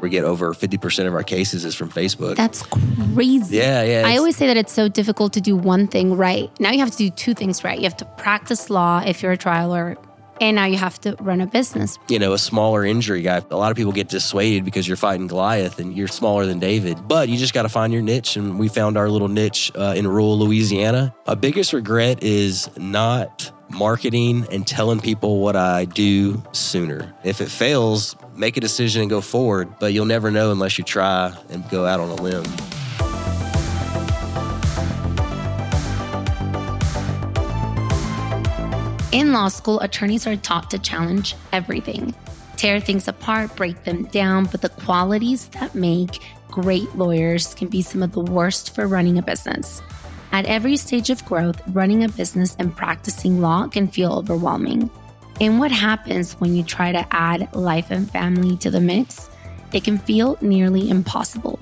We get over 50% of our cases is from Facebook. That's crazy. Yeah, yeah. I always say that it's so difficult to do one thing right. Now you have to do two things right. You have to practice law if you're a trial lawyer, and now you have to run a business. you know, a smaller injury guy. A lot of people get dissuaded because you're fighting Goliath and you're smaller than David. But you just got to find your niche. And we found our little niche uh, in rural Louisiana. My biggest regret is not marketing and telling people what I do sooner. If it fails, make a decision and go forward. But you'll never know unless you try and go out on a limb. In law school, attorneys are taught to challenge everything, tear things apart, break them down, but the qualities that make great lawyers can be some of the worst for running a business. At every stage of growth, running a business and practicing law can feel overwhelming. And what happens when you try to add life and family to the mix? It can feel nearly impossible.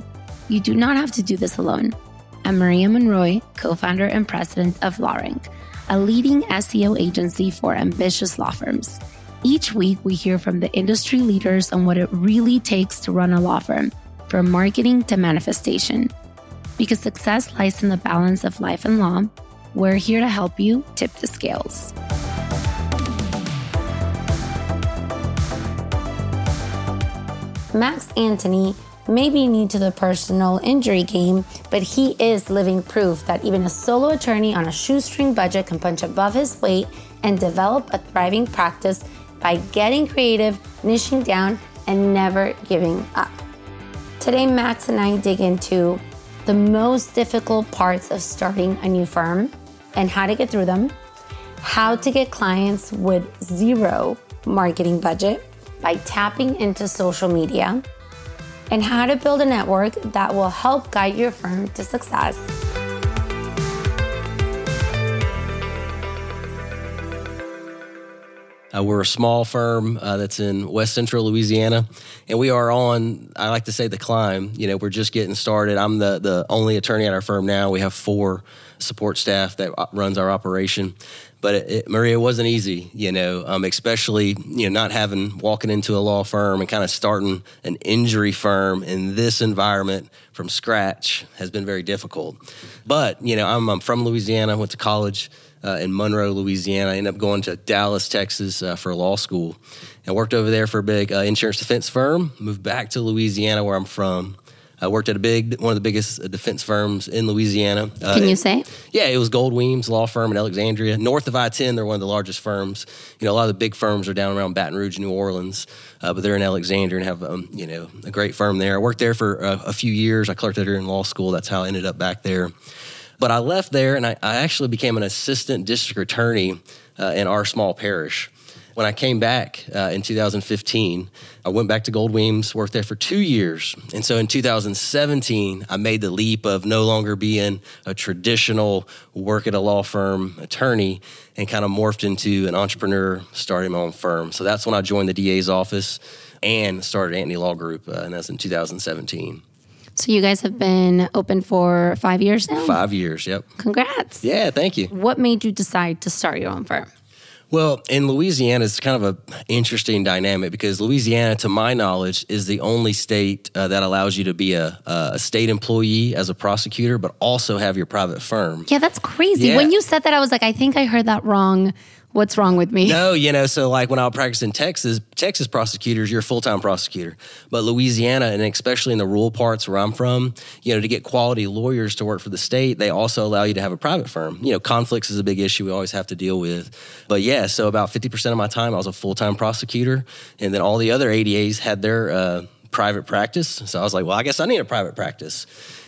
You do not have to do this alone. I'm Maria Monroy, co founder and president of LawRank, a leading SEO agency for ambitious law firms. Each week, we hear from the industry leaders on what it really takes to run a law firm, from marketing to manifestation. Because success lies in the balance of life and law, we're here to help you tip the scales. Max Antony may be new to the personal injury game, but he is living proof that even a solo attorney on a shoestring budget can punch above his weight and develop a thriving practice by getting creative, niching down, and never giving up. Today, Max and I dig into the most difficult parts of starting a new firm and how to get through them, how to get clients with zero marketing budget by tapping into social media, and how to build a network that will help guide your firm to success. Uh, we're a small firm uh, that's in West Central Louisiana, and we are on. I like to say the climb. You know, we're just getting started. I'm the the only attorney at our firm now. We have four support staff that uh, runs our operation. But it, it, Maria, wasn't easy. You know, um, especially you know not having walking into a law firm and kind of starting an injury firm in this environment from scratch has been very difficult. But you know, I'm, I'm from Louisiana. I Went to college uh, in Monroe, Louisiana. I ended up going to Dallas, Texas uh, for law school and worked over there for a big uh, insurance defense firm. Moved back to Louisiana, where I'm from. I worked at a big, one of the biggest uh, defense firms in Louisiana. Uh, Can you say? Yeah, it was Gold Weems Law Firm in Alexandria. North of I 10, they're one of the largest firms. You know, a lot of the big firms are down around Baton Rouge, New Orleans, uh, but they're in Alexandria and have, um, you know, a great firm there. I worked there for uh, a few years. I clerked there in law school. That's how I ended up back there. But I left there and I, I actually became an assistant district attorney uh, in our small parish. When I came back uh, in 2015, I went back to Gold Weems, worked there for two years. And so in 2017, I made the leap of no longer being a traditional work at a law firm attorney and kind of morphed into an entrepreneur, starting my own firm. So that's when I joined the DA's office and started Antony Law Group, uh, and that's in 2017. So you guys have been open for five years now? Five years, yep. Congrats. Yeah, thank you. What made you decide to start your own firm? Well, in Louisiana, it's kind of a interesting dynamic because Louisiana, to my knowledge, is the only state uh, that allows you to be a, a state employee as a prosecutor, but also have your private firm. Yeah, that's crazy. Yeah. When you said that, I was like, I think I heard that wrong. What's wrong with me? No, you know, so like when I practice in Texas, Texas prosecutors, you're a full time prosecutor. But Louisiana, and especially in the rural parts where I'm from, you know, to get quality lawyers to work for the state, they also allow you to have a private firm. You know, conflicts is a big issue we always have to deal with. But yeah, so about 50% of my time, I was a full time prosecutor. And then all the other ADAs had their uh, private practice. So I was like, well, I guess I need a private practice.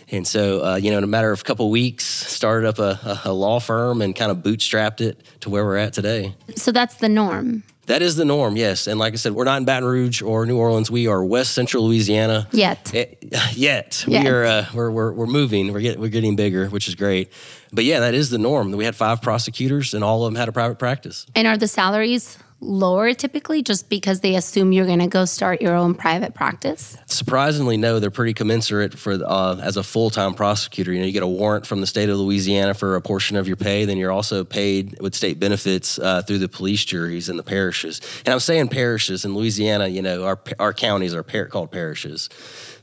And so, uh, you know, in a matter of a couple weeks, started up a, a, a law firm and kind of bootstrapped it to where we're at today. So that's the norm. That is the norm, yes. And like I said, we're not in Baton Rouge or New Orleans. We are West Central Louisiana. Yet. Eh, yet, Yet. we are uh, we're, we're we're moving. We're get, we're getting bigger, which is great. But yeah, that is the norm. We had five prosecutors, and all of them had a private practice. And are the salaries lower typically just because they assume you're going to go start your own private practice? Surprisingly, no. They're pretty commensurate for uh, as a full time prosecutor. You know, you get a warrant from the state of Louisiana for a portion of your pay. Then you're also paid with state benefits uh, through the police juries and the parishes. And I'm saying parishes in Louisiana. You know, our our counties are par- called parishes.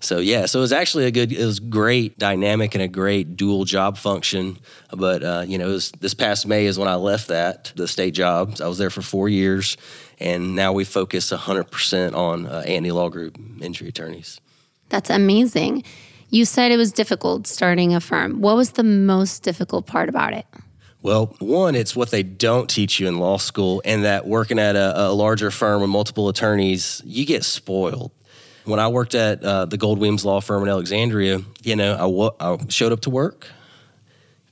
So yeah, so it was actually a good, it was great dynamic and a great dual job function. But uh, you know, was, this past May is when I left that the state jobs. I was there for four years, and now we focus 100% on uh, Antony Law Group injury attorneys. That's amazing. You said it was difficult starting a firm. What was the most difficult part about it? Well, one, it's what they don't teach you in law school, and that working at a, a larger firm with multiple attorneys, you get spoiled. When I worked at uh, the Gold Law Firm in Alexandria, you know, I, w- I showed up to work,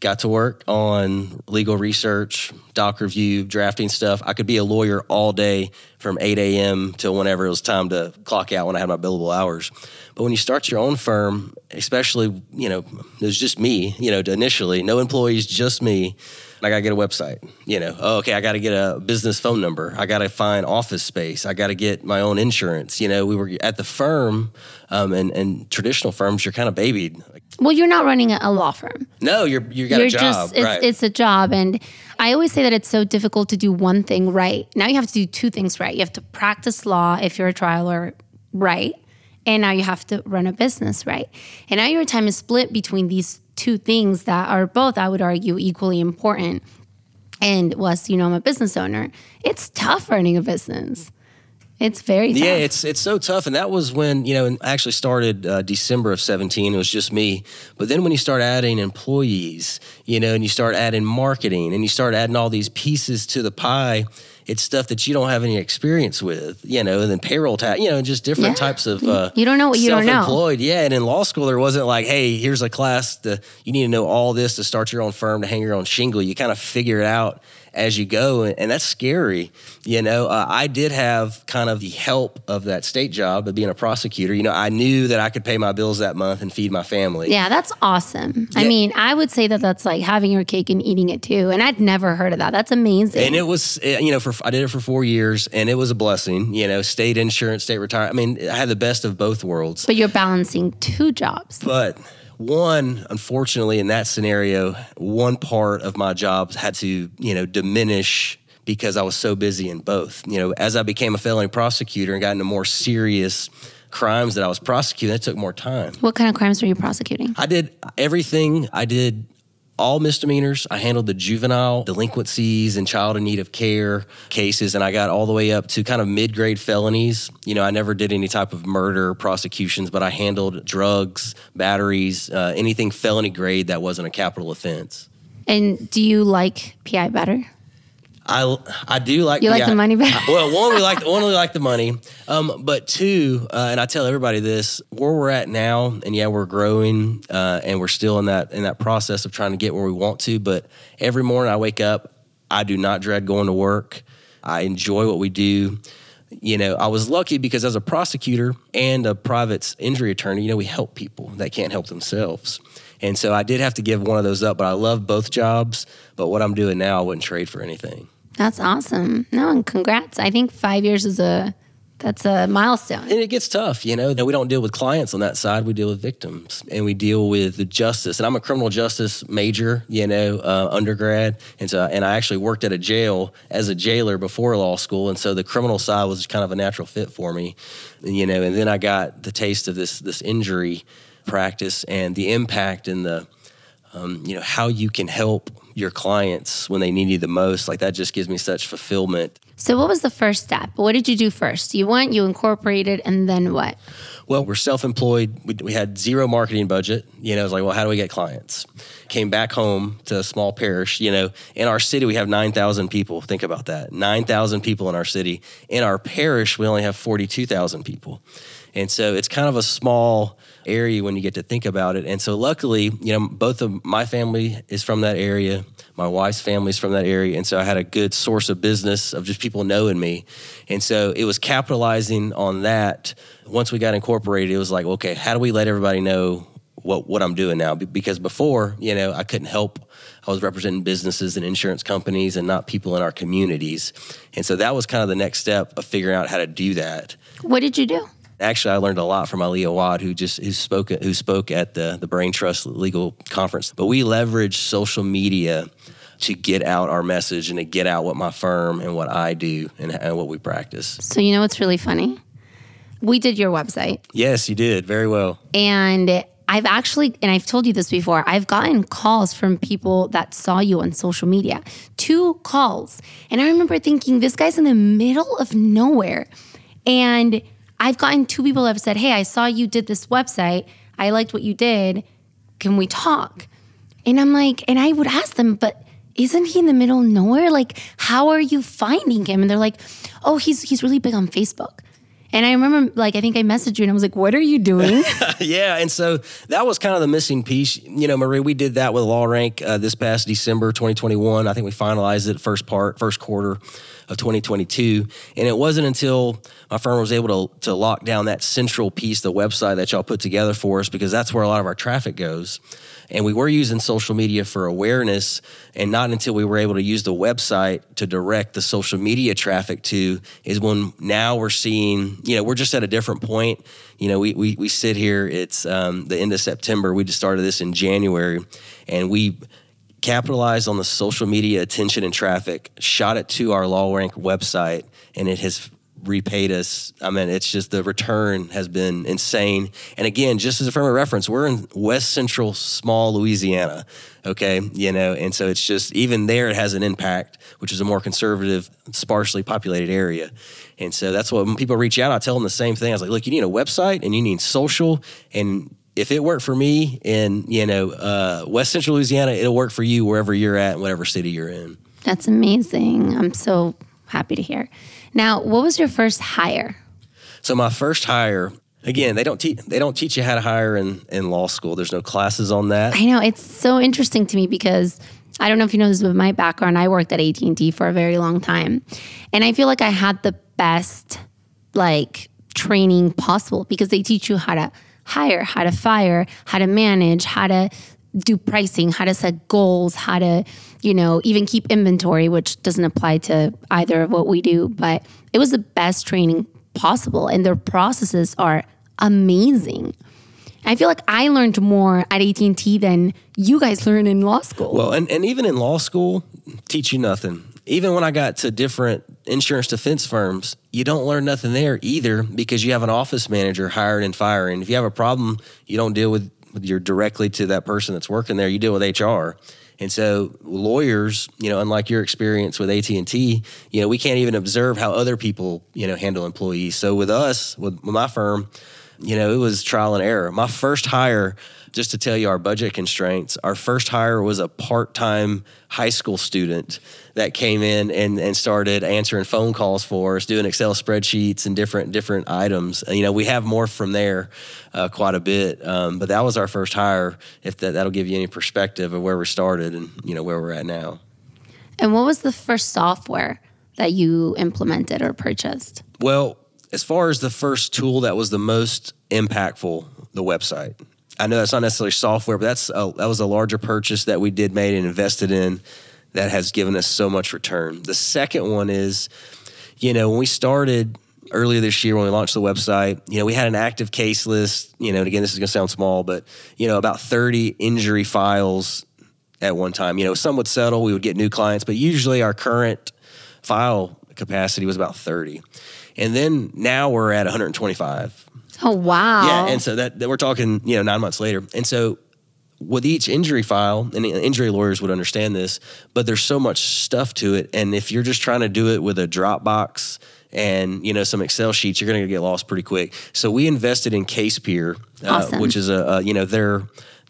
got to work on legal research, doc review, drafting stuff. I could be a lawyer all day from 8 a.m. till whenever it was time to clock out when I had my billable hours. But when you start your own firm, especially, you know, it was just me, you know, initially, no employees, just me I got to get a website. You know, oh, okay, I got to get a business phone number. I got to find office space. I got to get my own insurance. You know, we were at the firm, um, and and traditional firms, you're kind of babied. Well, you're not running a law firm. No, you're you got you're a job. Just, it's, right. it's a job, and I always say that it's so difficult to do one thing right. Now you have to do two things right. You have to practice law if you're a trial lawyer, right, and now you have to run a business right. And now your time is split between these two things that are both, I would argue, equally important. And was, you know, I'm a business owner. It's tough running a business. It's very tough. Yeah, it's it's so tough, and that was when you know I actually started uh, December of seventeen. It was just me, but then when you start adding employees, you know, and you start adding marketing, and you start adding all these pieces to the pie, it's stuff that you don't have any experience with, you know, and then payroll tax, you know, just different Yeah. types of uh, You don't know what you don't know. self-employed. Yeah, and in law school there wasn't like, hey, here's a class to you need to know all this to start your own firm to hang your own shingle. You kind of figure it out as you go, and, and that's scary. You know, uh, I did have kind of the help of that state job of being a prosecutor. You know, I knew that I could pay my bills that month and feed my family. Yeah, that's awesome. I mean, I would say that that's like having your cake and eating it too. And I'd never heard of that. That's amazing. And it was, eh, you know, for I did it for four years, and it was a blessing. You know, state insurance, state retire. I mean, I had the best of both worlds. but you're balancing two jobs. But one, unfortunately, in that scenario, one part of my job had to, you know, diminish because I was so busy in both. You know, as I became a felony prosecutor and got into more serious crimes that I was prosecuting, it took more time. What kind of crimes were you prosecuting? I did everything. I did all misdemeanors. I handled the juvenile delinquencies and child in need of care cases, and I got all the way up to kind of mid grade felonies. You know, I never did any type of murder prosecutions, but I handled drugs, batteries, uh, anything felony grade that wasn't a capital offense. And do you like PI better? I, I do like You like yeah, the money better? well, one we like one we like the money, um, but two, uh, and I tell everybody this: where we're at now, and yeah, we're growing, uh, and we're still in that in that process of trying to get where we want to. But every morning I wake up, I do not dread going to work. I enjoy what we do. You know, I was lucky because as a prosecutor and a private injury attorney, you know, we help people that can't help themselves. And so I did have to give one of those up, but I love both jobs. But what I'm doing now, I wouldn't trade for anything. That's awesome. No, and congrats. I think five years is a that's a milestone. and it gets tough, you know. And we don't deal with clients on that side; we deal with victims, and we deal with the justice. And I'm a criminal justice major, you know, uh, undergrad, and so and I actually worked at a jail as a jailer before law school, and so the criminal side was kind of a natural fit for me, you know. And then I got the taste of this this injury practice and the impact and the um, you know how you can help your clients when they need you the most. Like that just gives me such fulfillment So what was the first step? What did you do first? You went, you incorporated, and then what? Well, we're self-employed. We, we had zero marketing budget. You know, it's like, well, how do we get clients? Came back home to a small parish. You know, in our city we have nine thousand people. Think about that, nine thousand people in our city. In our parish, we only have forty-two thousand people, and so it's kind of a small area when you get to think about it. And so, luckily, you know, both of my family is from that area. My wife's family's from that area, and so I had a good source of business of just people knowing me, and so it was capitalizing on that. Once we got incorporated, it was like, okay, how do we let everybody know what what I'm doing now because before, you know, I couldn't help. I was representing businesses and insurance companies and not people in our communities. And so that was kind of the next step of figuring out how to do that. What did you do? Actually, I learned a lot from Ali Awad, who just who spoke who spoke at the the Brain Trust Legal Conference. But we leverage social media to get out our message and to get out what my firm and what I do and, and what we practice. So you know what's really funny? We did your website. Yes, you did very well. And I've actually, and I've told you this before, I've gotten calls from people that saw you on social media. Two calls. And I remember thinking, this guy's in the middle of nowhere. And I've gotten two people have said, Hey, I saw you did this website. I liked what you did. Can we talk? And I'm like, and I would ask them, but isn't he in the middle of nowhere? Like, how are you finding him? And they're like, oh, he's he's really big on Facebook. And I remember, like, I think I messaged you and I was like, what are you doing? yeah. And so that was kind of the missing piece. You know, Marie, we did that with LawRank uh, this past December 2021. I think we finalized it first part, first quarter of 2022. And it wasn't until my firm was able to, to lock down that central piece, the website that y'all put together for us, because that's where a lot of our traffic goes. And we were using social media for awareness, and not until we were able to use the website to direct the social media traffic to is when now we're seeing, you know, we're just at a different point. You know, we, we, we sit here, it's um, the end of September. We just started this in January, and we capitalized on the social media attention and traffic, shot it to our LawRank website, and it has repaid us. I mean, it's just the return has been insane. And again, just as a frame of reference, we're in West Central, small Louisiana. Okay, you know, and so it's just even there it has an impact, which is a more conservative, sparsely populated area. And so that's what when people reach out, I tell them the same thing. I was like, look, you need a website and you need social and if it worked for me in you know uh, West Central Louisiana, it'll work for you wherever you're at, and whatever city you're in. That's amazing. I'm so happy to hear. Now, what was your first hire? So my first hire, again, they don't teach they don't teach you how to hire in in law school. There's no classes on that. I know it's so interesting to me because I don't know if you know this, but my background, I worked at AT and T for a very long time, and I feel like I had the best like training possible because they teach you how to hire, how to fire, how to manage, how to do pricing, how to set goals, how to, you know, even keep inventory, which doesn't apply to either of what we do, but it was the best training possible and their processes are amazing. I feel like I learned more at AT&T than you guys learned in law school. Well, and, and even in law school, teach you nothing. Even when I got to different insurance defense firms, you don't learn nothing there either because you have an office manager hired and firing. If you have a problem, you don't deal with you're directly to that person that's working there. You deal with HR. And so lawyers, you know, unlike your experience with AT&T, you know, we can't even observe how other people, you know, handle employees. So with us, with my firm, you know, it was trial and error. My first hire just to tell you our budget constraints, our first hire was a part time high school student that came in and, and started answering phone calls for us, doing Excel spreadsheets and different different items. And, you know, we have more from there uh, quite a bit, um, but that was our first hire. If that that'll give you any perspective of where we started and you know where we're at now. And what was the first software that you implemented or purchased? Well, as far as the first tool that was the most impactful, the website. I know that's not necessarily software, but that's a, that was a larger purchase that we did made and invested in that has given us so much return. The second one is, you know, when we started earlier this year when we launched the website, you know, we had an active case list, you know, and again, this is going to sound small, but, you know, about 30 injury files at one time. You know, some would settle, we would get new clients, but usually our current file capacity was about 30. And then now we're at 125. Oh wow! Yeah, and so that, that we're talking, you know, nine months later, and so with each injury file, and injury lawyers would understand this, but there's so much stuff to it, and if you're just trying to do it with a Dropbox and you know some Excel sheets, you're going to get lost pretty quick. So we invested in CasePeer, uh, which is a, a you know they're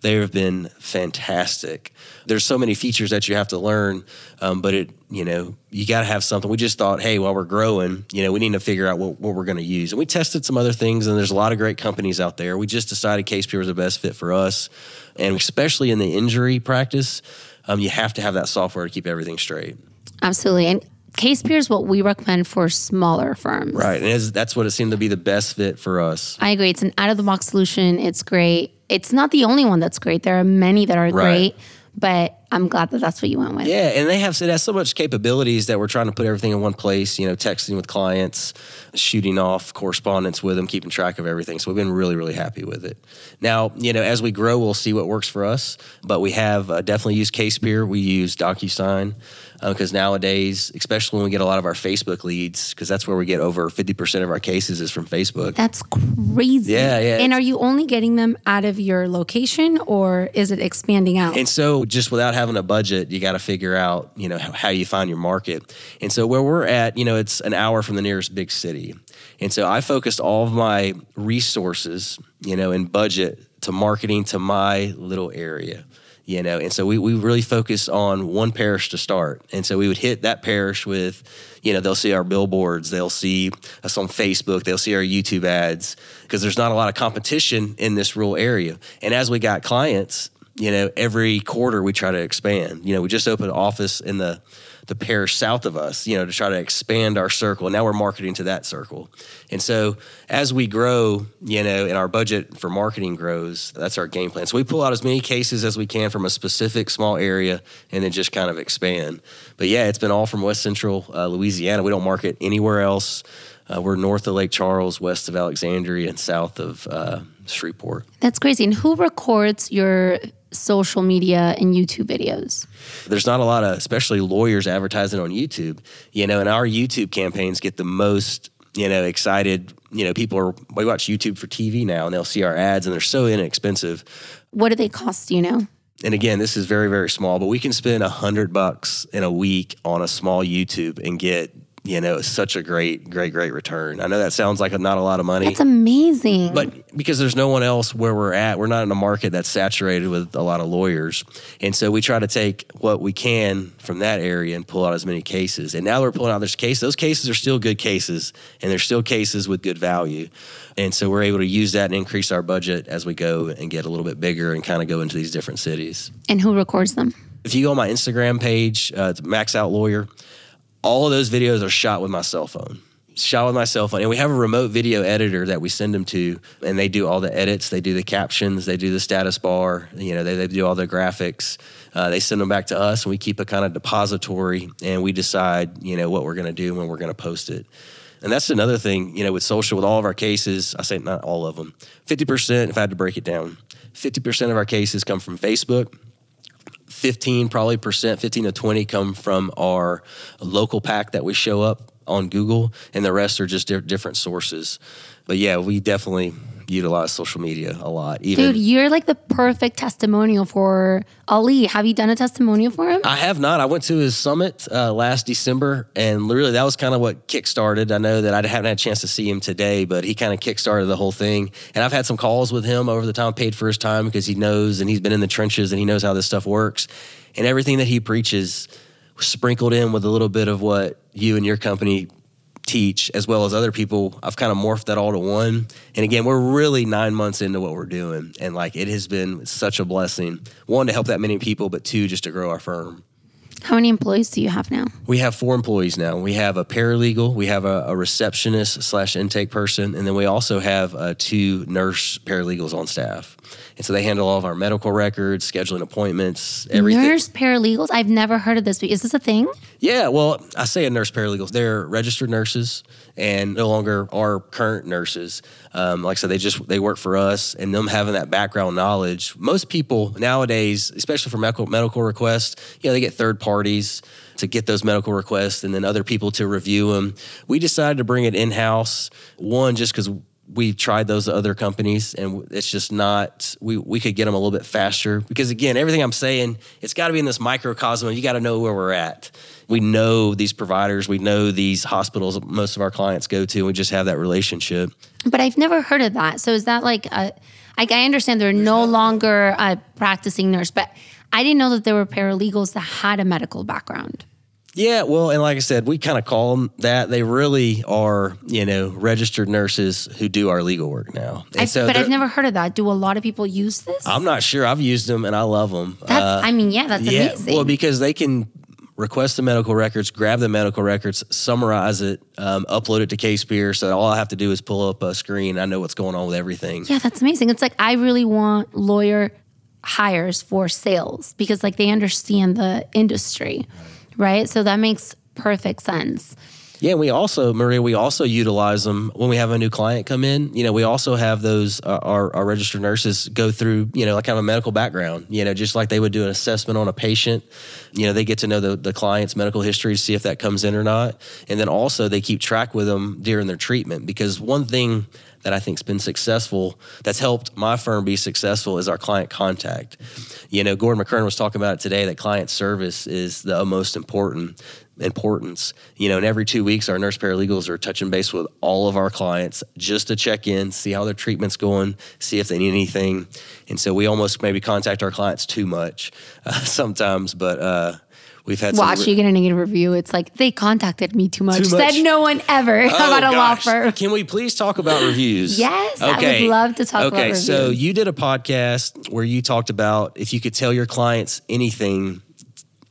they have been fantastic. There's so many features that you have to learn, um, but it, you know, you got to have something. We just thought, hey, while we're growing, you know, we need to figure out what, what we're going to use. And we tested some other things, and there's a lot of great companies out there. We just decided CasePeer was the best fit for us, and especially in the injury practice, um, you have to have that software to keep everything straight. Absolutely, and CasePeer is what we recommend for smaller firms. Right, and that's what it seemed to be the best fit for us. I agree. It's an out of the box solution. It's great It's not the only one that's great. There are many that are Right. great, but I'm glad that that's what you went with. Yeah, and they have it has so much capabilities that we're trying to put everything in one place. You know, texting with clients, shooting off correspondence with them, keeping track of everything. So we've been really, really happy with it. Now, you know, as we grow, we'll see what works for us. But we have uh, definitely used CasePeer. We use DocuSign Oh, because nowadays, especially when we get a lot of our Facebook leads, because that's where we get over fifty percent of our cases is from Facebook. That's crazy. Yeah, yeah. And are you only getting them out of your location or is it expanding out? And so, just without having a budget, you got to figure out, you know, how, how you find your market. And so, where we're at, you know, it's an hour from the nearest big city. And so, I focused all of my resources, you know, and budget to marketing to my little area. You know, and so we, we really focused on one parish to start. And so we would hit that parish with, you know, they'll see our billboards, they'll see us on Facebook, they'll see our YouTube ads, because there's not a lot of competition in this rural area. And as we got clients, you know, every quarter we try to expand. You know, we just opened an office in the the parish south of us, you know, to try to expand our circle. Now we're marketing to that circle. And so as we grow, you know, and our budget for marketing grows, that's our game plan. So we pull out as many cases as we can from a specific small area and then just kind of expand. But yeah, it's been all from West Central uh, Louisiana. We don't market anywhere else. Uh, we're north of Lake Charles, west of Alexandria, and south of uh, Shreveport. That's crazy. And who records your social media and YouTube videos? there's not a lot of especially lawyers advertising on YouTube, you know, and our YouTube campaigns get the most, you know, excited, you know, people are we watch YouTube for TV now and they'll see our ads and they're so inexpensive. What do they cost, you know? And again, this is very very small, but we can spend a 100 bucks in a week on a small YouTube and get, you know, such a great great great return. I know that sounds like not a lot of money. That's amazing. But because there's no one else where we're at, we're not in a market that's saturated with a lot of lawyers. And so we try to take what we can from that area and pull out as many cases. And now we're pulling out those cases. Those cases are still good cases and they're still cases with good value. And so we're able to use that and increase our budget as we go and get a little bit bigger and kind of go into these different cities. and who records them? If you go on my Instagram page, uh, it's Max Out Lawyer, all of those videos are shot with my cell phone. Shot with my cell phone. And we have a remote video editor that we send them to, and they do all the edits. They do the captions, they do the status bar, you know, they, they do all the graphics. Uh, they send them back to us, and we keep a kind of depository, and we decide, you know, what we're going to do when we're going to post it. And that's another thing, you know, with social, with all of our cases, I say not all of them, 50%, if I had to break it down, 50% of our cases come from Facebook, 15 probably percent 15 to 20 come from our local pack that we show up on google and the rest are just di- different sources. But yeah we definitely utilize social media a lot even Dude, you're like the perfect testimonial for Ali. Have you done a testimonial for him? I have not. I went to his summit uh, last December, and really that was kind of what kickstarted. I know that I haven't had a chance to see him today, but he kind of kickstarted the whole thing. And I've had some calls with him over the time, paid for his time because he knows and he's been in the trenches and he knows how this stuff works. And everything that he preaches was sprinkled in with a little bit of what you and your company teach as well as other people i've kind of morphed that all to one and again we're really nine months into what we're doing and like it has been such a blessing one to help that many people but two just to grow our firm How many employees do you have now? we have four employees now. We have a paralegal, we have a, a receptionist slash intake person, and then we also have uh, two nurse paralegals on staff. And so they handle all of our medical records, scheduling appointments, everything. Nurse paralegals? I've never heard of this. Is this a thing? Yeah, well, I say a nurse paralegals. They're registered nurses and no longer are current nurses. Um, like I said, they just they work for us, and them having that background knowledge. Most people nowadays, especially for medical medical requests, you know, they get third parties to get those medical requests, and then other people to review them. We decided to bring it in house. One, just because we tried those other companies and it's just not we, we could get them a little bit faster because again everything i'm saying it's got to be in this microcosm you got to know where we're at we know these providers we know these hospitals most of our clients go to and we just have that relationship But I've never heard of that. So is that like a, like I understand they're no longer a practicing nurse, but I didn't know that there were paralegals that had a medical background. Yeah well and like i said we kind of call them that they really are you know registered nurses who do our legal work now and I, so but I've never heard of that. Do a lot of people use this? i'm not sure i've used them and i love them That's, I mean, yeah, that's Uh, yeah, amazing. well, because they can request the medical records, grab the medical records, summarize it, um, upload it to CasePeer. So all I have to do is pull up a screen. I know what's going on with everything. Yeah, that's amazing. It's like I really want lawyer hires for sales because like they understand the industry, right? So that makes perfect sense. Yeah, we also, Maria, we also utilize them when we have a new client come in. You know, we also have those, uh, our, our registered nurses go through, you know, like kind of a medical background, you know, just like they would do an assessment on a patient. You know, they get to know the, the client's medical history, to see if that comes in or not. And then also they keep track with them during their treatment because one thing that I think's been successful, that's helped my firm be successful, is our client contact. You know, Gordon McKernan was talking about it today that client service is the most important importance. You know, and every two weeks, our nurse paralegals are touching base with all of our clients just to check in, see how their treatment's going, see if they need anything. And so we almost maybe contact our clients too much uh, sometimes, but uh, we've had watch you get a negative review. It's like they contacted me too much. Too much? Said no one ever Oh, about a law firm. Can we please talk about reviews? Yes, I would love to talk about Okay, so you did a podcast where you talked about if you could tell your clients anything,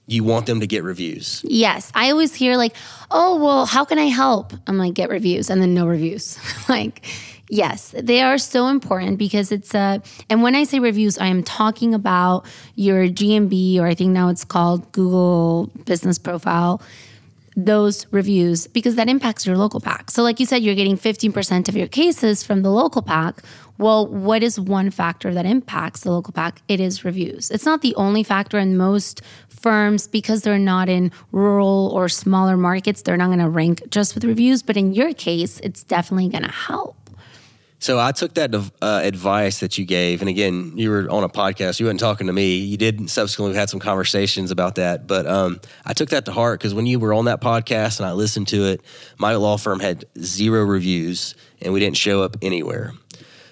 you want them to get reviews. Yes, I always hear like, "Oh, well, how can I help?" I'm like, "Get reviews," and then no reviews. like, yes, they are so important because it's a, And when I say reviews, I am talking about your GMB, or I think now it's called Google Business Profile. Those reviews because that impacts your local pack. So, like you said, you're getting 15% of your cases from the local pack. Well, what is one factor that impacts the local pack? It is reviews. It's not the only factor in most firms because they're not in rural or smaller markets, they're not going to rank just with reviews. But in your case, it's definitely going to help. So I took that uh, advice that you gave, and again, you were on a podcast. You weren't talking to me. You did subsequently had some conversations about that, but um, I took that to heart because when you were on that podcast and I listened to it, my law firm had zero reviews, and we didn't show up anywhere.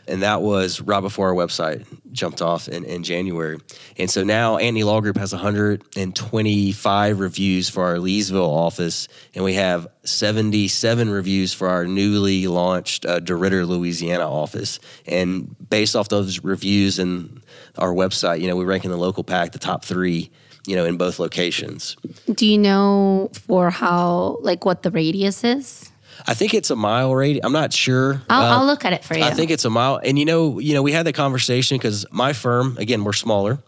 And that was right before our website jumped off in, in January. And so now Antony Law Group has 125 reviews for our Leesville office, and we have 77 reviews for our newly launched uh, DeRidder, Louisiana office. And based off those reviews and our website, you know, we rank in the local pack the top three, you know, in both locations. Do you know for how, like, what the radius is? I think it's a mile radius. I'm not sure. I'll, Uh, I'll look at it for you. I think it's a mile. And you know, you know, we had the conversation because my firm, again, we're smaller,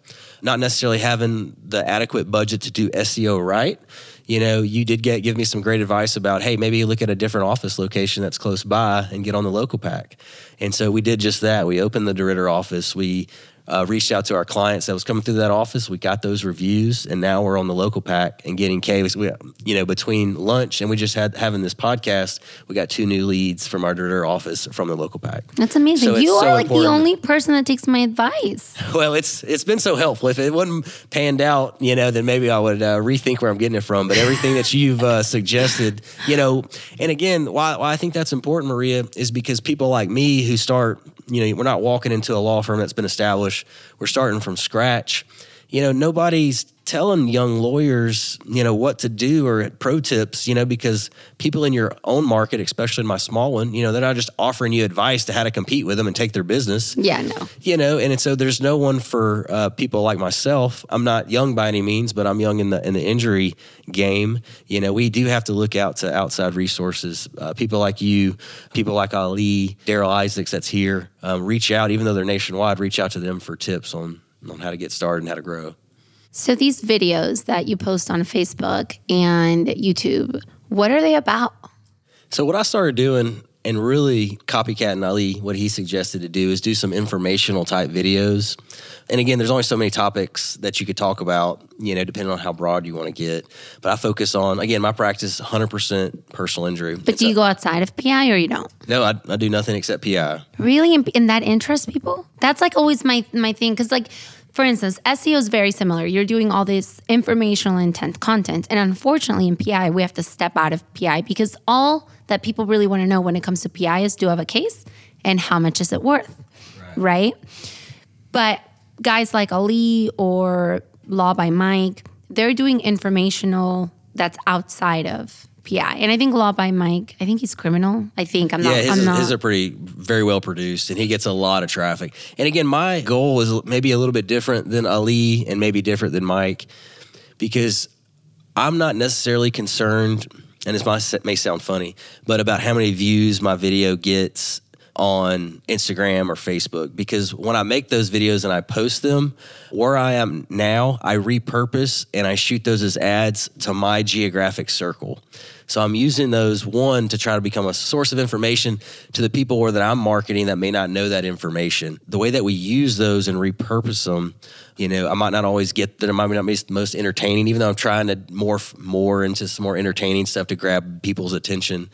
not necessarily having the adequate budget to do SEO right. You know, you did get give me some great advice about, hey, maybe look at a different office location that's close by and get on the local pack. And so we did just that. We opened the DeRidder office. We uh, reached out to our clients that was coming through that office. We got those reviews, and now we're on the local pack and getting caves. We, you know, between lunch and we just had having this podcast, we got two new leads from our DeRidder office from the local pack. That's amazing. So you so are like the only person that takes my advice. Well, it's it's been so helpful. If it wasn't panned out, you know, then maybe I would uh, rethink where I'm getting it from. But everything that you've uh, suggested, you know, and again, why, why I think that's important, Maria, is because people like me who start, you know, we're not walking into a law firm that's been established. We're starting from scratch. You know, nobody's telling young lawyers, you know, what to do or pro tips, you know, because people in your own market, especially in my small one, you know, they're not just offering you advice to how to compete with them and take their business. Yeah, no. you know and so there's no one for uh, people like myself. I'm not young by any means but i'm young in the in the injury game. You know we do have to look out to outside resources uh, people like you people like ali darryl isaacs that's here. Um, reach out even though they're nationwide reach out to them for tips on on how to get started and how to grow So these videos that you post on Facebook and YouTube, what are they about? So what I started doing and really copycatting Ali, what he suggested to do is do some informational type videos. And again, there's only so many topics that you could talk about, you know, depending on how broad you want to get. But I focus on, again, my practice 100% personal injury. But do you go outside of PI or you don't? no, I, I do nothing except PI. Really, And, in that interests people? That's like always my my thing. Because like, for instance, SEO is very similar. You're doing all this informational intent content, and unfortunately, in PI, we have to step out of PI because all that people really want to know when it comes to PI is do I have a case and how much is it worth, right? But guys like Ali or Law by Mike, they're doing informational that's outside of PI. And I think Law by Mike, I think he's criminal. I think I'm not. Yeah, his, I'm not. his are pretty very well produced, and he gets a lot of traffic. And again, my goal is maybe a little bit different than Ali, and maybe different than Mike, because I'm not necessarily concerned, and might, may sound funny, but about how many views my video gets on Instagram or Facebook because when I make those videos and I post them, where I am now, I repurpose and I shoot those as ads to my geographic circle. So I'm using those one to try to become a source of information to the people where that I'm marketing that may not know that information. The way that we use those and repurpose them, you know, I might not always get that. It might not be the most entertaining, even though I'm trying to morph more into some more entertaining stuff to grab people's attention.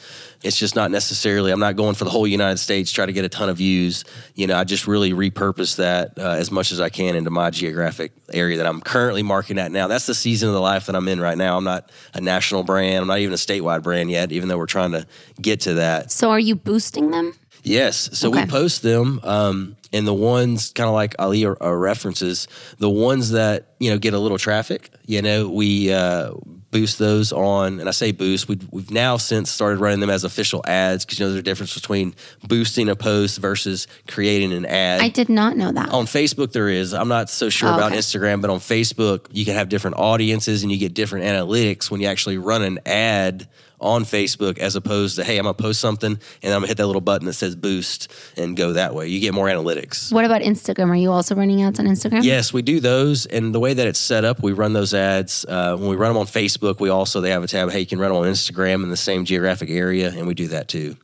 It's just not necessarily. I'm not going for the whole United States, try to get a ton of views. You know, I just really repurpose that uh, as much as I can into my geographic area that I'm currently marketing at now. That's the season of the life that I'm in right now. I'm not a national brand. I'm not even a statewide brand yet, even though we're trying to get to that. So, are you boosting them? Yes. So okay. we post them. Um, and the ones kind of like Ali or references, the ones that you know get a little traffic, you know, we uh, boost those on, and I say boost. We've, we've now since started running them as official ads because you know there's a difference between boosting a post versus creating an ad. I did not know that. On Facebook, there is. I'm not so sure oh, about okay. Instagram, but on Facebook, you can have different audiences and you get different analytics when you actually run an ad on Facebook as opposed to, hey, I'm gonna post something and I'm gonna hit that little button that says boost and go that way. You get more analytics. What about Instagram? Are you also running ads on Instagram? Yes, we do those. And the way that it's set up, we run those ads. Uh, when we run them on Facebook, we also, they have a tab, hey, you can run them on Instagram in the same geographic area, and we do that too.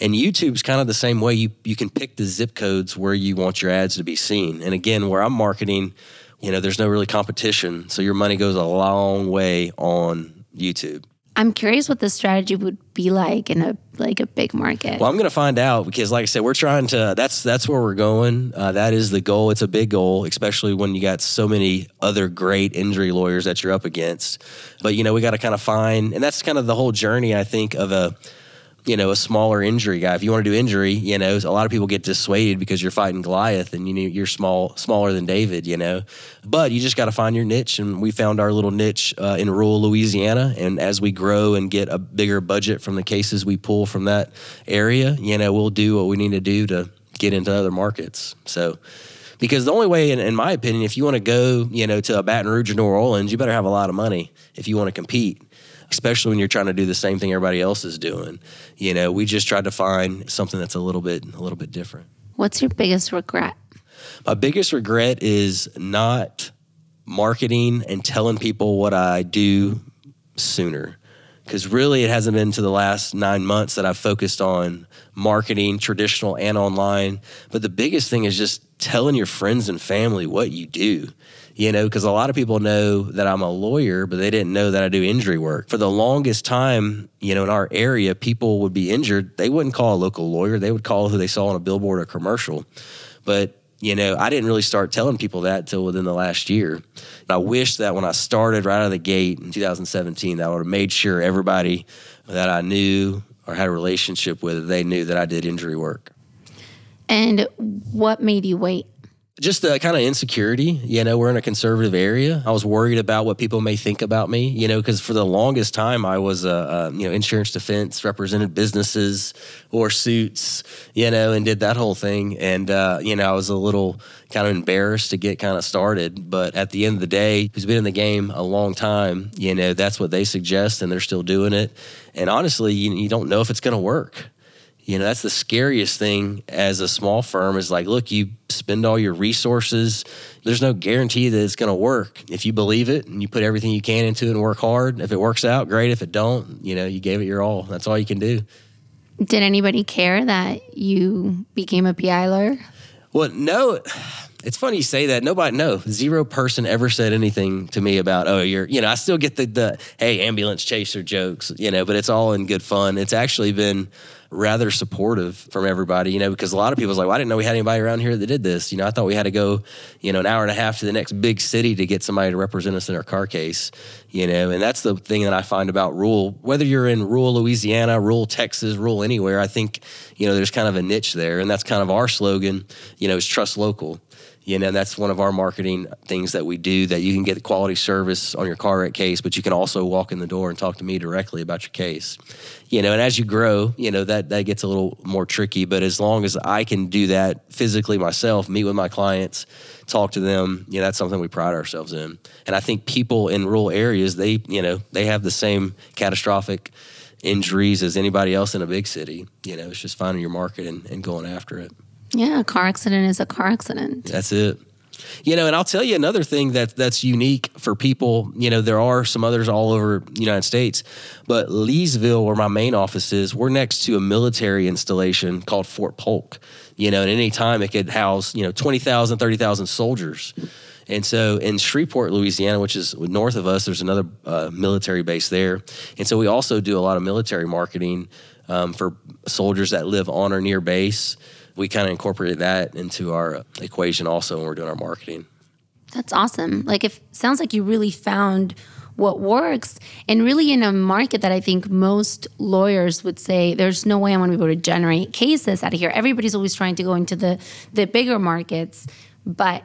And YouTube's kind of the same way. You, you can pick the zip codes where you want your ads to be seen. And again, where I'm marketing, you know, there's no really competition. So your money goes a long way on YouTube. I'm curious what the strategy would be like in a like a big market. Well, I'm going to find out because, like I said, we're trying to. That's that's where we're going. Uh, that is the goal. It's a big goal, especially when you got so many other great injury lawyers that you're up against. But you know, we got to kind of find, and that's kind of the whole journey. I think of a you know, a smaller injury guy. If you want to do injury, you know, a lot of people get dissuaded because you're fighting Goliath and you know, you're small, smaller than David, you know. But you just got to find your niche, and we found our little niche uh, in rural Louisiana. And as we grow and get a bigger budget from the cases we pull from that area, you know, we'll do what we need to do to get into other markets. So. Because the only way, in, in my opinion, if you want to go, you know, to a Baton Rouge or New Orleans, you better have a lot of money if you want to compete especially when you're trying to do the same thing everybody else is doing. You know, we just tried to find something that's a little bit a little bit different. What's your biggest regret? My biggest regret is not marketing and telling people what I do sooner. Because really, it hasn't been to the last nine months that I've focused on marketing, traditional and online. But the biggest thing is just telling your friends and family what you do you know, because a lot of people know that I'm a lawyer, but they didn't know that I do injury work. For the longest time, you know, in our area, people would be injured. They wouldn't call a local lawyer, they would call who they saw on a billboard or commercial. But you know, I didn't really start telling people that until within the last year. And I wish that when I started right out of the gate in 2017, that I would have made sure everybody that I knew or had a relationship with, they knew that I did injury work. And what made you wait? Just the kind of insecurity. You know, we're in a conservative area. I was worried about what people may think about me. You know, because for the longest time I was a, a, you know insurance defense represented businesses or suits. You know, and did that whole thing. And uh, you know, I was a little kind of embarrassed to get kind of started. But at the end of the day, who's been in the game a long time, you know, that's what they suggest, and they're still doing it. And honestly, you, you don't know if it's going to work. You know, that's the scariest thing as a small firm is like, look, you spend all your resources. There's no guarantee that it's going to work. If you believe it and you put everything you can into it and work hard, if it works out, great. If it don't, you know, you gave it your all. That's all you can do. Did anybody care that you became a PI lawyer? Well, no. It's funny you say that. Nobody, no, zero person ever said anything to me about, oh, you're, you know, I still get the, the, hey, ambulance chaser jokes, you know, but it's all in good fun. It's actually been rather supportive from everybody, you know, because a lot of people's like, well, I didn't know we had anybody around here that did this. You know, I thought we had to go, you know, an hour and a half to the next big city to get somebody to represent us in our car case, you know, and that's the thing that I find about rural, whether you're in rural Louisiana, rural Texas, rural anywhere, I think, you know, there's kind of a niche there. And that's kind of our slogan, you know, is trust local. You know, that's one of our marketing things that we do that you can get quality service on your car wreck case, but you can also walk in the door and talk to me directly about your case. You know, and as you grow, you know, that, that gets a little more tricky. But as long as I can do that physically myself, meet with my clients, talk to them, you know, that's something we pride ourselves in. And I think people in rural areas, they, you know, they have the same catastrophic injuries as anybody else in a big city. You know, it's just finding your market and, and going after it. Yeah, a car accident is a car accident. That's it. You know, and I'll tell you another thing that that's unique for people. You know, there are some others all over the United States, but Leesville, where my main office is, we're next to a military installation called Fort Polk. You know, and any time it could house, you know, 20,000, 30,000 soldiers. And so in Shreveport, Louisiana, which is north of us, there's another uh, military base there. And so we also do a lot of military marketing um, for soldiers that live on or near base we kind of incorporated that into our equation also when we're doing our marketing. That's awesome. Like, it sounds like you really found what works and really in a market that I think most lawyers would say there's no way I'm going to be able to generate cases out of here. Everybody's always trying to go into the the bigger markets, but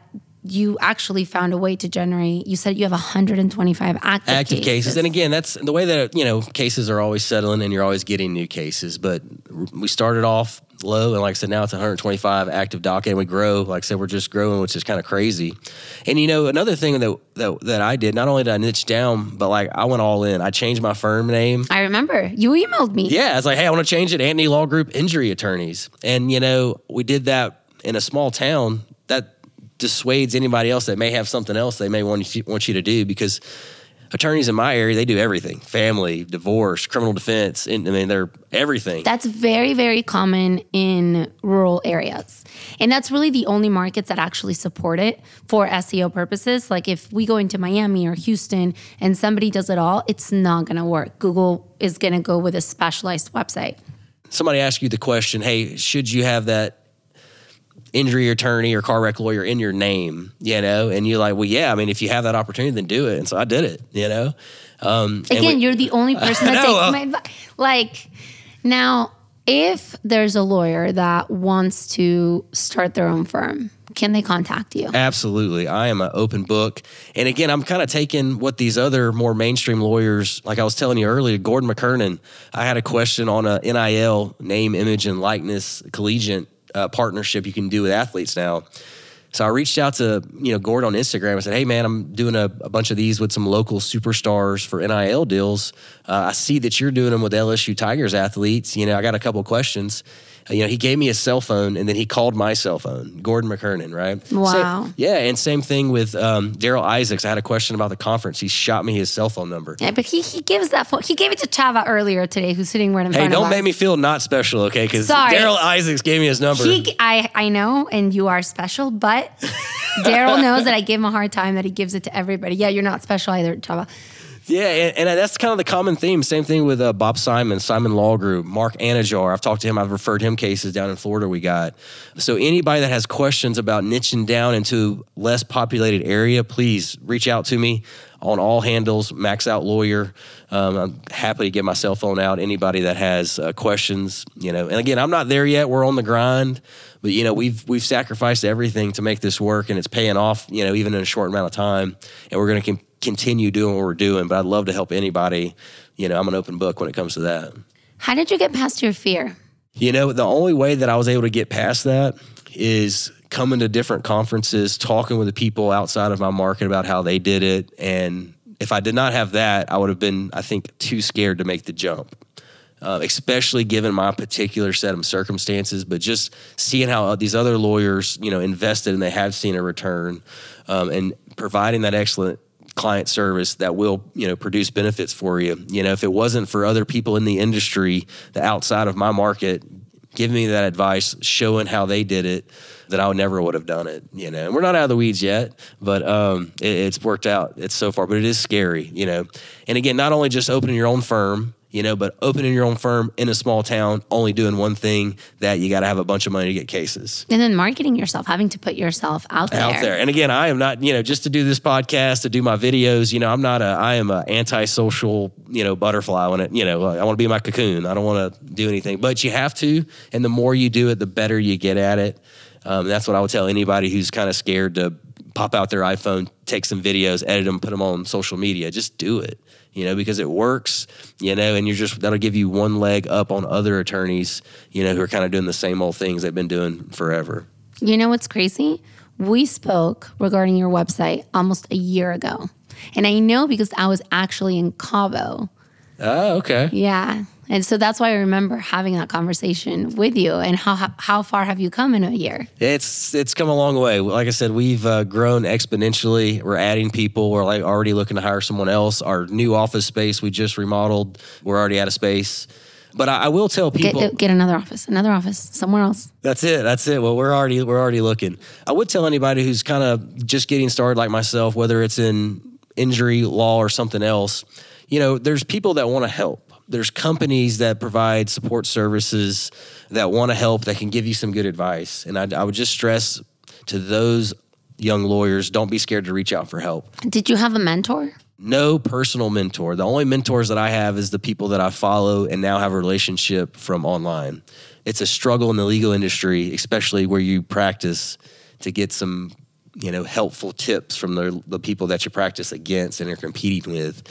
you actually found a way to generate you said you have 125 active, active cases. cases. and again that's the way that you know cases are always settling and you're always getting new cases. But we started off low and like i said now it's 125 active docket and we grow. Like i said we're just growing which is kind of crazy. And you know another thing that, that that i did not only did i niche down but like i went all in. I changed my firm name. I remember. You emailed me. Yeah i was like hey i want to change it Antony law group injury attorneys. And you know we did that in a small town. That dissuades anybody else that may have something else they may want you, want you to do because attorneys in my area they do everything. Family divorce criminal defense and, i mean they're everything. That's very very common in rural areas. And that's really the only markets that actually support it for seo purposes. Like if we go into miami or houston and somebody does it all it's not going to work. Google is going to go with a specialized website. Somebody asks you the question hey should you have that injury attorney or car wreck lawyer in your name, you know, and you're like, well, yeah, I mean, if you have that opportunity, then do it. And so I did it, you know. Um, Again, we, you're the only person that takes my advice. Like now, if there's a lawyer that wants to start their own firm, can they contact you? Absolutely. I am an open book. And again, I'm kind of taking what these other more mainstream lawyers, like I was telling you earlier, Gordon McKernan, I had a question on a NIL, name, image, and likeness collegiate uh, partnership you can do with athletes now. So I reached out to you know Gord on Instagram. I said, "Hey man, I'm doing a, a bunch of these with some local superstars for NIL deals. Uh, I see that you're doing them with LSU Tigers athletes. You know, I got a couple questions you know, he gave me his cell phone and then he called my cell phone, Gordon McKernan, right? Wow. So, yeah, and same thing with um, Darryl Isaacs. I had a question about the conference. He shot me his cell phone number. Yeah, but he, he gives that phone. He gave it to Chava earlier today, who's sitting right in hey, front of us. Hey, don't make me feel not special, okay? Because Darryl Isaacs gave me his number. He, I, I know, and you are special, but Darryl knows that I give him a hard time that he gives it to everybody. Yeah, you're not special either, Chava. Yeah, and, and, that's kind of the common theme. Same thing with uh, Bob Simon, Simon Law Group, Marc Anidjar. I've talked to him. I've referred him cases down in Florida. We got so anybody that has questions about niching down into less populated area, please reach out to me on all handles. Max Out Lawyer. Um, I'm happy to get my cell phone out. Anybody that has uh, questions, you know. And again, I'm not there yet. We're on the grind but you know we've we've sacrificed everything to make this work and it's paying off you know even in a short amount of time and we're going to continue doing what we're doing. But I'd love to help anybody. You know, I'm an open book when it comes to that. How did you get past your fear? You know, the only way that I was able to get past that is coming to different conferences, talking with the people outside of my market about how they did it. And if I did not have that, I would have been, I think, too scared to make the jump. Uh, especially given my particular set of circumstances, but just seeing how these other lawyers, you know, invested and they have seen a return, um, and providing that excellent client service that will you know produce benefits for you. You know if it wasn't for other people in the industry the outside of my market giving me that advice showing how they did it that I would never would have done it you know. And we're not out of the weeds yet but um, it, it's worked out it's so far but it is scary you know. And again not only just opening your own firm you know, but opening your own firm in a small town, only doing one thing that you got to have a bunch of money to get cases. And then marketing yourself, having to put yourself out there. Out there. And again, I am not, you know, just to do this podcast, to do my videos, you know, I'm not a, I am an anti-social, you know, butterfly when it, you know, I want to be my cocoon. I don't want to do anything, but you have to. And the more you do it, the better you get at it. Um, that's what I would tell anybody who's kind of scared to pop out their iPhone, take some videos, edit them, put them on social media. Just do it you know, because it works, you know, and you're just, that'll give you one leg up on other attorneys, you know, who are kind of doing the same old things they've been doing forever. You know what's crazy? We spoke regarding your website almost a year ago. And I know because I was actually in Cabo. Oh, okay. Yeah. And so that's why I remember having that conversation with you. And how how far have you come in a year? It's it's come a long way. Like I said, we've uh, grown exponentially. We're adding people. We're like already looking to hire someone else. Our new office space we just remodeled. We're already out of space. But I, I will tell people get, get another office, another office somewhere else. That's it. That's it. Well, we're already we're already looking. I would tell anybody who's kind of just getting started, like myself, whether it's in injury law or something else. You know, there's people that want to help there's companies that provide support services that want to help that can give you some good advice. And I, I, would just stress to those young lawyers don't be scared to reach out for help. Did you have a mentor? No personal mentor. The only mentors that i have is the people that i follow and now have a relationship from online. It's a struggle in the legal industry especially where you practice to get some you know helpful tips from the, the people that you practice against and are competing with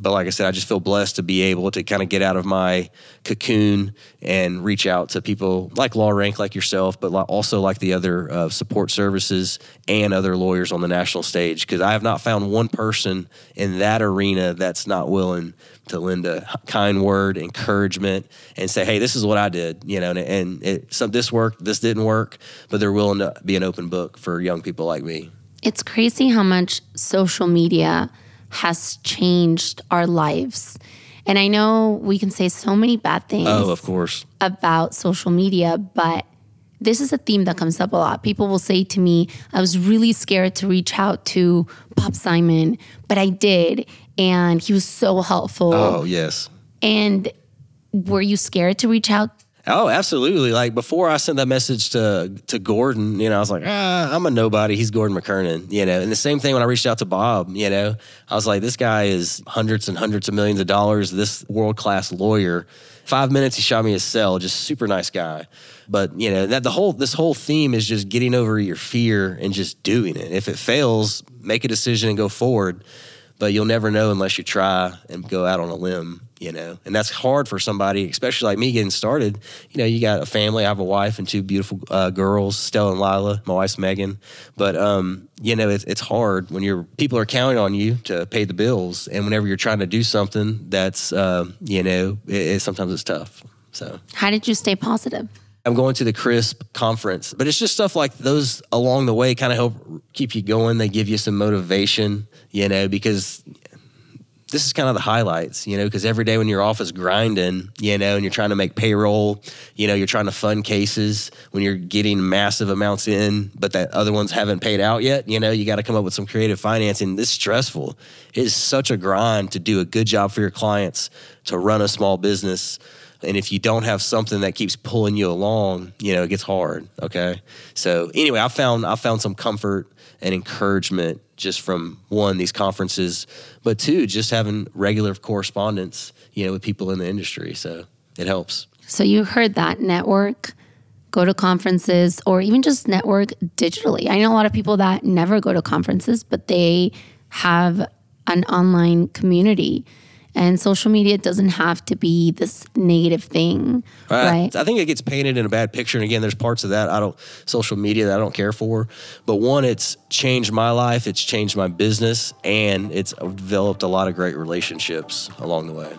but like i said i just feel blessed to be able to kind of get out of my cocoon and reach out to people like LawRank like yourself but also like the other uh, support services and other lawyers on the national stage because i have not found one person in that arena that's not willing to lend a kind word, encouragement, and say, "Hey, this is what I did," you know, and, and it, some this worked, this didn't work, but they're willing to be an open book for young people like me. It's crazy how much social media has changed our lives. And I know we can say so many bad things. Oh, of course. About social media, but this is a theme that comes up a lot. People will say to me, I was really scared to reach out to Bob Simon, but I did and he was so helpful. Oh, yes. And were you scared to reach out? Oh, absolutely. Like before I sent that message to to Gordon, you know, I was like, ah, I'm a nobody. He's Gordon McKernan, you know. And the same thing when I reached out to Bob, you know, I was like, this guy is hundreds and hundreds of millions of dollars, this world class lawyer. Five minutes he shot me his cell, just super nice guy. But you know, that the whole this whole theme is just getting over your fear and just doing it. If it fails, make a decision and go forward but you'll never know unless you try and go out on a limb you know and that's hard for somebody especially like me getting started. You know you got a family i have a wife and two beautiful uh, girls stella and lila my wife's megan. But um, you know it's, it's hard when your people are counting on you to pay the bills. And whenever you're trying to do something that's uh, you know it, it, sometimes it's tough. So. How did you stay positive? I'm going to the CRISP conference, but it's just stuff like those along the way kind of help keep you going. They give you some motivation you know, because this is kind of the highlights, you know, because every day when you're off is grinding, you know, and you're trying to make payroll, you know, you're trying to fund cases when you're getting massive amounts in, but that other ones haven't paid out yet, you know, you got to come up with some creative financing. This is stressful. It is such a grind to do a good job for your clients, to run a small business. And if you don't have something that keeps pulling you along, you know, it gets hard. Okay. So anyway, I found I found some comfort and encouragement just from one these conferences, but two just having regular correspondence, you know, with people in the industry. So it helps. So you heard that network, go to conferences, or even just network digitally. I know a lot of people that never go to conferences, but they have an online community and social media doesn't have to be this negative thing, right? I think it gets painted in a bad picture. And again, there's parts of that I don't social media that I don't care for. But one, it's changed my life, it's changed my business, and it's developed a lot of great relationships along the way.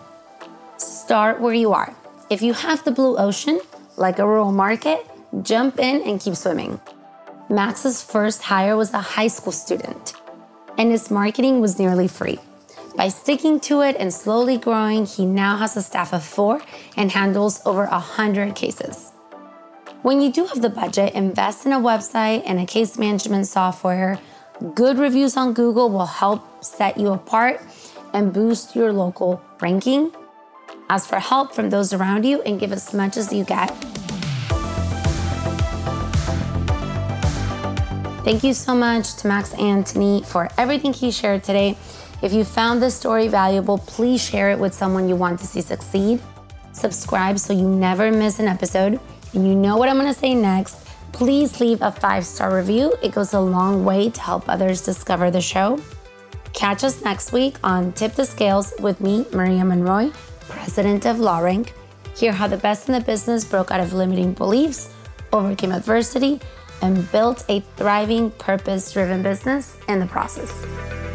Start where you are. If you have the blue ocean, like a rural market, jump in and keep swimming. Max's first hire was a high school student, and his marketing was nearly free. By sticking to it and slowly growing, he now has a staff of four and handles over 100 cases. When you do have the budget, invest in a website and a case management software. Good reviews on Google will help set you apart and boost your local ranking. Ask for help from those around you and give as much as you get. Thank you so much to Max Antony for everything he shared today. If you found this story valuable, please share it with someone you want to see succeed. Subscribe so you never miss an episode. And you know what I'm gonna say next. Please leave a five star review. It goes a long way to help others discover the show. Catch us next week on Tip the Scales with me, Maria Monroy, president of LawRank. Hear how the best in the business broke out of limiting beliefs, overcame adversity, and built a thriving, purpose driven business in the process.